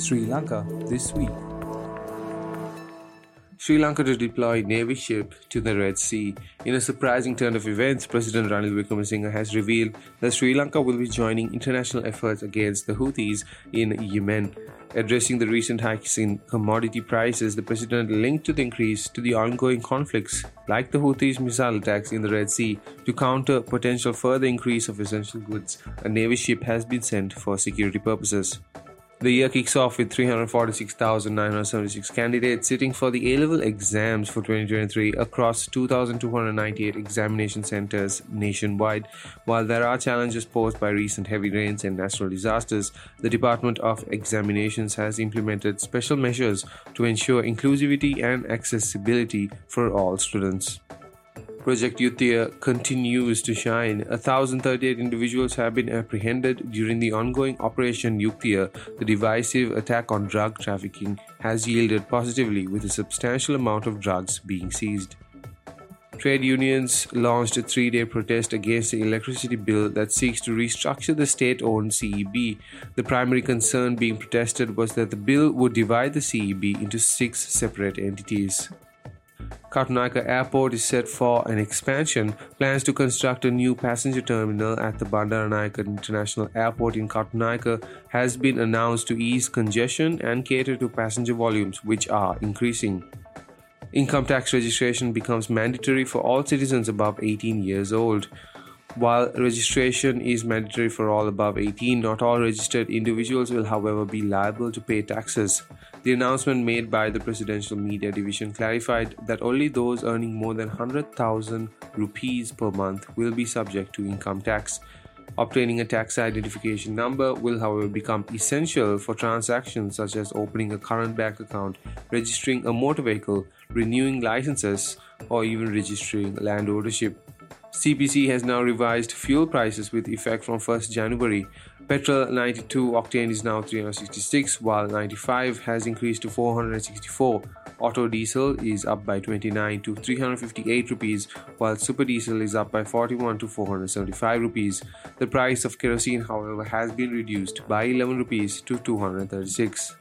Sri Lanka this week. Sri Lanka to deploy Navy ship to the Red Sea. In a surprising turn of events, President Ranil Wickremesinghe has revealed that Sri Lanka will be joining international efforts against the Houthis in Yemen. Addressing the recent hikes in commodity prices, the president linked to the increase to the ongoing conflicts, like the Houthis' missile attacks in the Red Sea, to counter potential further increase of essential goods. A navy ship has been sent for security purposes. The year kicks off with 346,976 candidates sitting for the A level exams for 2023 across 2,298 examination centers nationwide. While there are challenges posed by recent heavy rains and natural disasters, the Department of Examinations has implemented special measures to ensure inclusivity and accessibility for all students. Project Yukthiya continues to shine. 1,038 individuals have been apprehended during the ongoing Operation Yukthiya. The divisive attack on drug trafficking has yielded positively, with a substantial amount of drugs being seized. Trade unions launched a three day protest against the electricity bill that seeks to restructure the state owned CEB. The primary concern being protested was that the bill would divide the CEB into six separate entities. Katunayake Airport is set for an expansion. Plans to construct a new passenger terminal at the Bandaranaike International Airport in Katunayake has been announced to ease congestion and cater to passenger volumes, which are increasing. Income tax registration becomes mandatory for all citizens above 18 years old. While registration is mandatory for all above 18, not all registered individuals will, however, be liable to pay taxes. The announcement made by the Presidential Media Division clarified that only those earning more than 100,000 rupees per month will be subject to income tax. Obtaining a tax identification number will, however, become essential for transactions such as opening a current bank account, registering a motor vehicle, renewing licenses, or even registering land ownership. CPC has now revised fuel prices with effect from 1st January. Petrol 92 octane is now 366 while 95 has increased to 464. Auto diesel is up by 29 to 358 rupees while super diesel is up by 41 to 475 rupees. The price of kerosene however has been reduced by 11 rupees to 236.